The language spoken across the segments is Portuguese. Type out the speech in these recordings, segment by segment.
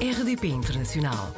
RDP Internacional.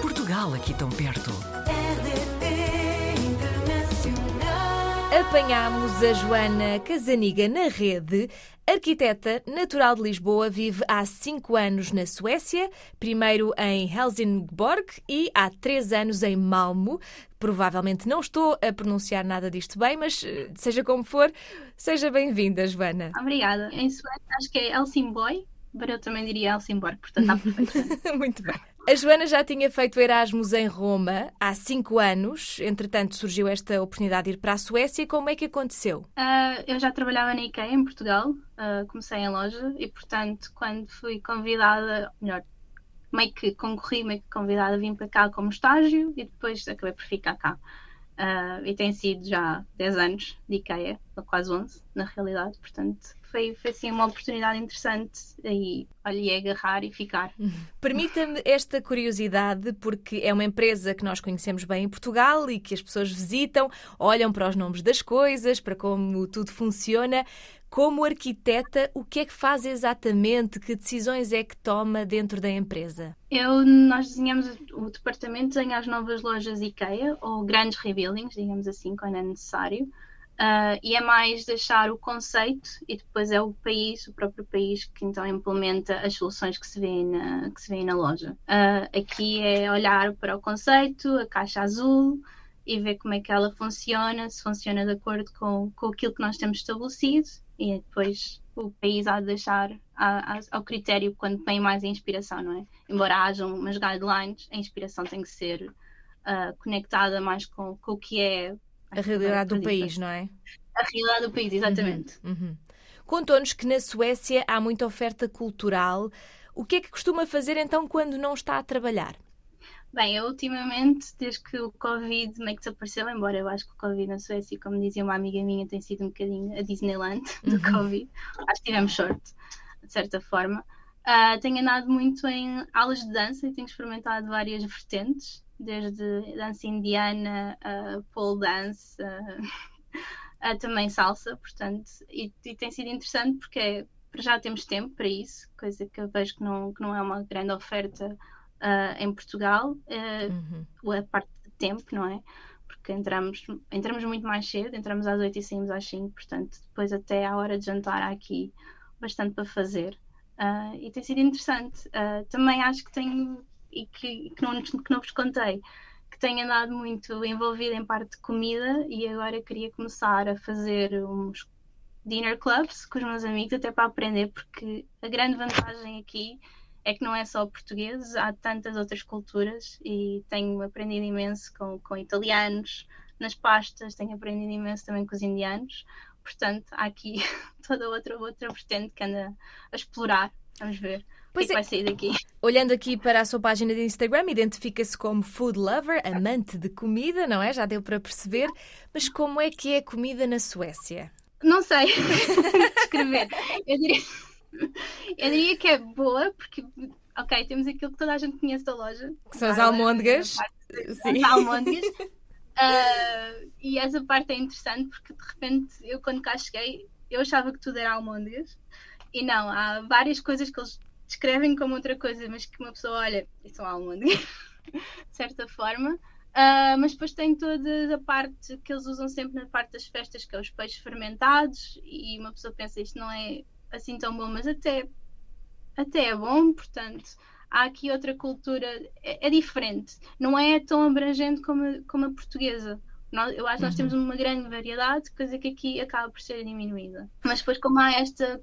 Portugal aqui tão perto. RDP Internacional. Apanhámos a Joana Casaniga na rede. Arquiteta natural de Lisboa, vive há cinco anos na Suécia, primeiro em Helsingborg e há três anos em Malmo. Provavelmente não estou a pronunciar nada disto bem, mas eh, seja como for, seja bem-vinda, Joana. Obrigada. Em sueco acho que é Helsingborg, mas eu também diria Helsingborg, portanto está perfeito. Muito bem. A Joana já tinha feito Erasmus em Roma há cinco anos. Entretanto, surgiu esta oportunidade de ir para a Suécia. Como é que aconteceu? Ah, eu já trabalhava na IKEA em Portugal, ah, comecei em loja e, portanto, quando fui convidada, melhor, meio que concorri, meio que convidada, vim para cá como estágio e depois acabei por ficar cá. Ah, e tem sido já 10 anos de IKEA, ou quase 11 na realidade, portanto foi, foi assim uma oportunidade interessante e olha, agarrar e ficar. Permita-me esta curiosidade, porque é uma empresa que nós conhecemos bem em Portugal e que as pessoas visitam, olham para os nomes das coisas, para como tudo funciona. Como arquiteta, o que é que faz exatamente? Que decisões é que toma dentro da empresa? Eu, nós desenhamos o departamento, desenha as novas lojas IKEA, ou grandes rebuildings, digamos assim, quando é necessário. Uh, e é mais deixar o conceito e depois é o país, o próprio país, que então implementa as soluções que se vêem na, que se vêem na loja. Uh, aqui é olhar para o conceito, a caixa azul e ver como é que ela funciona, se funciona de acordo com, com aquilo que nós temos estabelecido e depois o país há de deixar a, a, ao critério quando tem mais a inspiração, não é? Embora hajam umas guidelines, a inspiração tem que ser uh, conectada mais com, com o que é A realidade do país, não é? a realidade do país, exatamente. Uhum. Contou-nos que na Suécia há muita oferta cultural. O que é que costuma fazer então quando não está a trabalhar? Bem, eu ultimamente, desde que o Covid meio que desapareceu, embora eu acho que o Covid na Suécia, como dizia uma amiga minha, tem sido um bocadinho a Disneyland do Covid. Acho que tivemos sorte, de certa forma. Ah, tenho andado muito em aulas de dança e tenho experimentado várias vertentes, desde dança indiana, a pole dance, a, também salsa, portanto, e, e tem sido interessante porque é- já temos tempo para isso, coisa que eu vejo que não, que não é uma grande oferta ah, em Portugal, ah, a parte de tempo, não é? Porque entramos, entramos muito mais cedo, entramos às 8 e saímos às 5, portanto, depois até à hora de jantar há aqui bastante para fazer. Ah, e tem sido interessante. Ah, também acho que tenho, e que, que, não, que não vos contei, que tenho andado muito envolvida em parte de comida e agora queria começar a fazer uns dinner clubs com os meus amigos, até para aprender, porque a grande vantagem aqui é que não é só portugueses, há tantas outras culturas e tenho aprendido imenso com, com italianos, nas pastas, tenho aprendido imenso também com os indianos. Portanto, há aqui toda outra, outra vertente que anda a explorar. Vamos ver Pois o que, é. é que vai sair daqui. Olhando aqui para a sua página de Instagram, identifica-se como food lover, amante de comida, não é? Já deu para perceber. Mas como é que é a comida na Suécia? Não sei descrever. Eu diria, eu diria que é boa, porque, ok, temos aquilo que toda a gente conhece da loja. Que são as Ah, almôndegas. As almôndegas. Ah, e essa parte é interessante porque de repente eu quando cá cheguei eu achava que tudo era almôndegas e não, há várias coisas que eles descrevem como outra coisa, mas que uma pessoa olha e são almôndegas, de certa forma. Ah, mas depois tem toda a parte que eles usam sempre na parte das festas, que é os peixes fermentados, e uma pessoa pensa isto não é assim tão bom, mas até, até é bom, portanto há aqui outra cultura, é, é diferente, não é tão abrangente como, a- como a portuguesa. Nós- eu acho que nós temos uma grande variedade, coisa que aqui acaba por ser diminuída. Mas depois, como há esta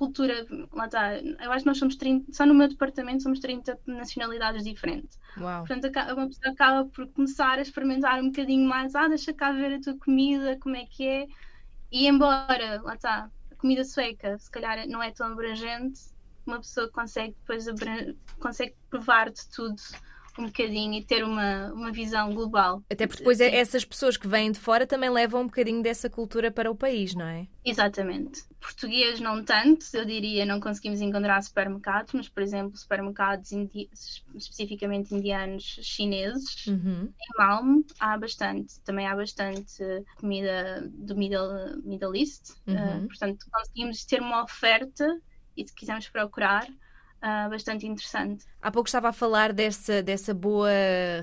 cultura, lá está, eu acho que nós somos 30, só no meu departamento somos 30 nacionalidades diferentes. Uau. Portanto, uma pessoa acaba por começar a experimentar um bocadinho mais, ah, deixa cá ver a tua comida, como é que é. E embora, lá está, a comida sueca, se calhar não é tão abrangente, uma pessoa consegue depois consegue provar de tudo um bocadinho e ter uma, uma visão global. Até porque depois é- essas pessoas que vêm de fora também levam um bocadinho dessa cultura para o país, não é? Exatamente. Português não tanto, eu diria, não conseguimos encontrar supermercados, mas, por exemplo, supermercados indi- especificamente indianos, chineses, Uhum. Em Malmo há bastante, também há bastante comida do Middle, Middle East, Uhum. eh, portanto conseguimos ter uma oferta e se quisermos procurar, uh, bastante interessante. Há pouco estava a falar dessa, dessa boa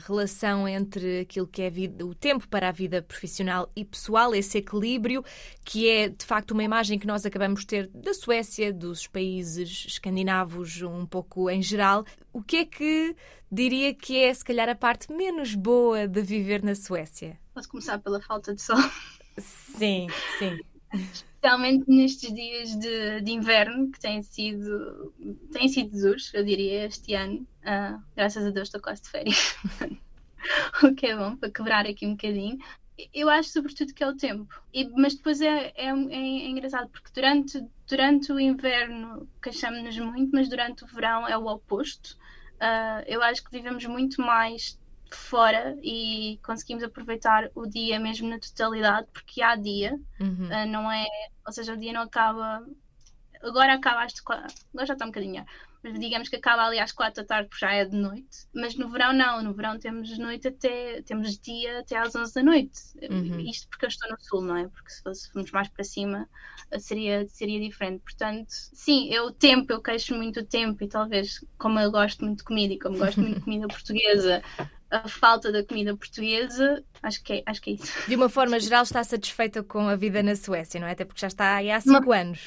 relação entre aquilo que é vida, o tempo para a vida profissional e pessoal, esse equilíbrio, que é de facto uma imagem que nós acabamos de ter da Suécia, dos países escandinavos, um pouco em geral. O que é que diria que é, se calhar, a parte menos boa de viver na Suécia? Posso começar pela falta de sol. Sim, sim. Especialmente nestes dias de, de, inverno, que têm sido, têm sido duros, eu diria, este ano. Uh, graças a Deus estou quase de férias. o que é bom, para quebrar aqui um bocadinho. Eu acho, sobretudo, que é o tempo. E, mas depois é, é, é, engraçado, porque durante, durante o inverno queixamos-nos muito, mas durante o verão é o oposto. Uh, eu acho que vivemos muito mais fora e conseguimos aproveitar o dia mesmo na totalidade, porque há dia, uhum. uh, não é, ou seja, o dia não acaba, agora acaba às agora já está um bocadinho, mas digamos que acaba ali às quatro da tarde porque já é de noite, mas no verão não, no verão temos noite até, temos dia até às onze da noite, uhum. isto porque eu estou no sul, não é? Porque se fôssemos mais para cima seria, seria diferente, portanto, sim, eu tempo, eu queixo muito o tempo e talvez como eu gosto muito de comida e como gosto muito de comida portuguesa a falta da comida portuguesa, acho que é, acho que é isso. De uma forma geral, está satisfeita com a vida na Suécia, não é? Até porque já está aí há cinco uma... anos.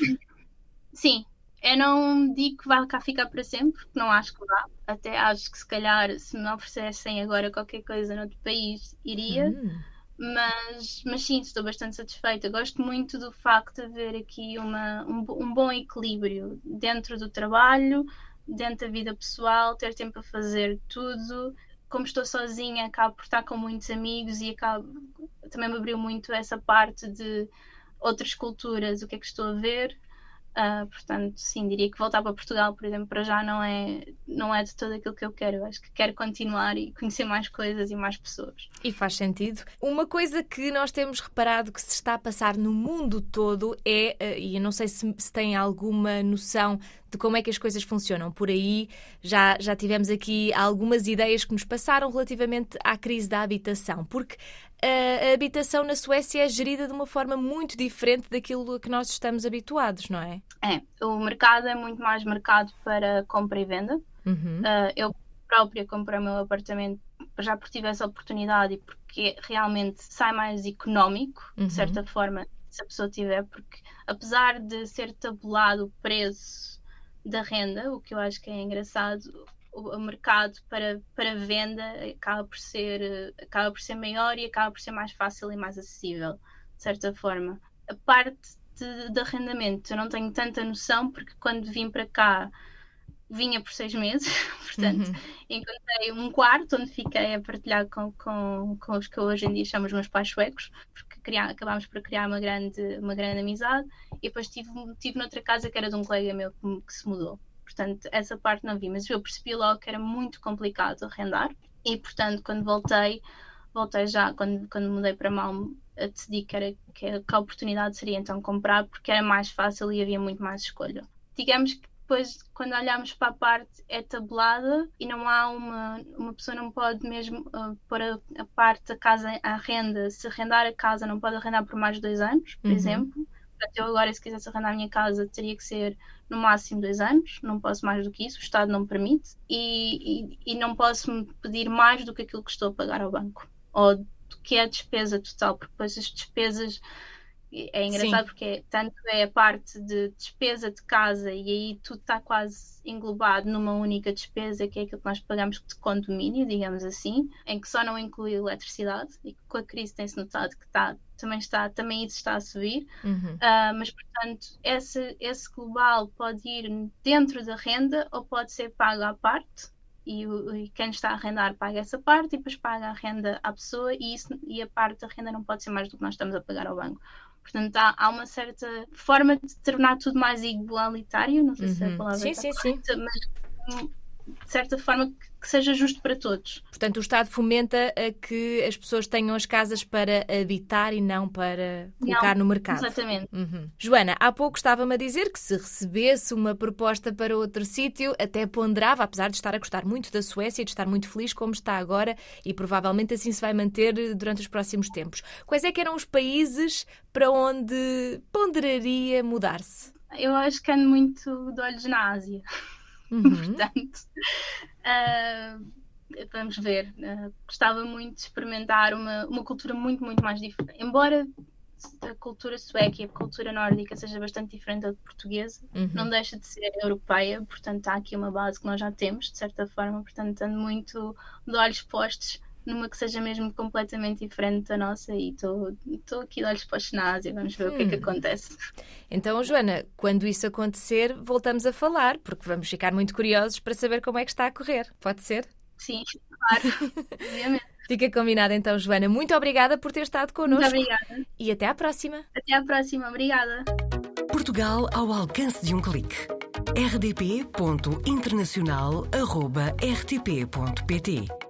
Sim, eu não digo que vai cá ficar para sempre, não acho que vá. Até acho que se calhar se me oferecessem agora qualquer coisa noutro país, iria. Hum. Mas, mas sim, estou bastante satisfeita. Gosto muito do facto de haver aqui uma, um, um bom equilíbrio dentro do trabalho, dentro da vida pessoal, ter tempo a fazer tudo como estou sozinha, acabo por estar com muitos amigos e acabo, também me abriu muito essa parte de outras culturas, o que é que estou a ver. Uh, portanto, sim, diria que voltar para Portugal, por exemplo, para já não é, não é de todo aquilo que eu quero. Eu acho que quero continuar e conhecer mais coisas e mais pessoas. E faz sentido. Uma coisa que nós temos reparado que se está a passar no mundo todo é, uh, e eu não sei se, se tem alguma noção de como é que as coisas funcionam por aí. Já, já tivemos aqui algumas ideias que nos passaram relativamente à crise da habitação, porque a habitação na Suécia é gerida de uma forma muito diferente daquilo a que nós estamos habituados, não é? É, o mercado é muito mais mercado para compra e venda. Uhum. Uh, eu própria comprei o meu apartamento já por tive essa oportunidade e porque realmente sai mais económico, uhum. de certa forma, se a pessoa tiver, porque apesar de ser tabulado o preço da renda, o que eu acho que é engraçado, o, mercado para, para venda acaba por, ser, acaba por ser maior e acaba por ser mais fácil e mais acessível, de certa forma. A parte de, de arrendamento eu não tenho tanta noção porque quando vim para cá vinha por seis meses, portanto uhum. encontrei um quarto onde fiquei a partilhar com, com, com os que hoje em dia chamamos meus pais suecos, porque criar, acabámos por criar uma grande, uma grande amizade e depois tive, tive noutra casa que era de um colega meu que, que se mudou portanto essa parte não vi, mas eu percebi logo que era muito complicado arrendar e portanto quando voltei, voltei já, quando, quando mudei para Malmo, decidi que, era, que, a oportunidade seria então comprar porque era mais fácil e havia muito mais escolha. Digamos que depois, quando olhamos para a parte, é tabulada e não há uma, uma pessoa não pode mesmo uh, pôr a, a, parte da casa à renda. Se arrendar a casa, não pode arrendar por mais dois anos, por uhum. exemplo. Portanto, eu agora, se quisesse arrendar a minha casa, teria que ser no máximo dois anos, não posso mais do que isso, o Estado não me permite, e, e, e não posso me pedir mais do que aquilo que estou a pagar ao banco, ou do que é a despesa total, porque depois as despesas é engraçado Sim. porque tanto é a parte de despesa de casa e aí tudo está quase englobado numa única despesa que é aquilo que nós pagamos de condomínio, digamos assim, em que só não inclui eletricidade e com a crise tem-se notado que está, também está, também isso está a subir, uhum. uh, mas portanto esse, esse global pode ir dentro da renda ou pode ser pago à parte e, e, quem está a arrendar paga essa parte e depois paga a renda à pessoa e, isso, e a parte da renda não pode ser mais do que nós estamos a pagar ao banco. Portanto, há, há uma certa forma de tornar tudo mais igualitário, não sei uhum. se é a uhum. palavra sim, sim, correta, sim. mas de certa forma que, que, seja justo para todos. Portanto, o Estado fomenta a que as pessoas tenham as casas para habitar e não para colocar não, no mercado. Exatamente. Uhum. Joana, há pouco estava-me a dizer que se recebesse uma proposta para outro sítio, até ponderava, apesar de estar a gostar muito da Suécia e de estar muito feliz como está agora, e provavelmente assim se vai manter durante os próximos tempos. Quais é que eram os países para onde ponderaria mudar-se? Eu acho que ando muito de olhos na Ásia. Uhum. Portanto, ah, vamos ver. Ah, gostava muito de experimentar uma, uma cultura muito, muito mais diferente. Embora a cultura sueca e a cultura nórdica seja bastante diferente da portuguesa, Uhum. não deixa de ser europeia, portanto há aqui uma base que nós já temos, de certa forma, portanto ando muito de olhos postos numa que seja mesmo completamente diferente da nossa e estou aqui de olhos postos na Ásia, vamos ver o que é que Hum. acontece. Então, Joana, quando isso acontecer, voltamos a falar, porque vamos ficar muito curiosos para saber como é que está a correr. Pode ser? Sim, claro, obviamente. Fica combinado então, Joana. Muito obrigada por ter estado Muito connosco obrigada. e até à próxima. Até à próxima, obrigada. Portugal ao alcance de um clique. rdp.internacional.rtp.pt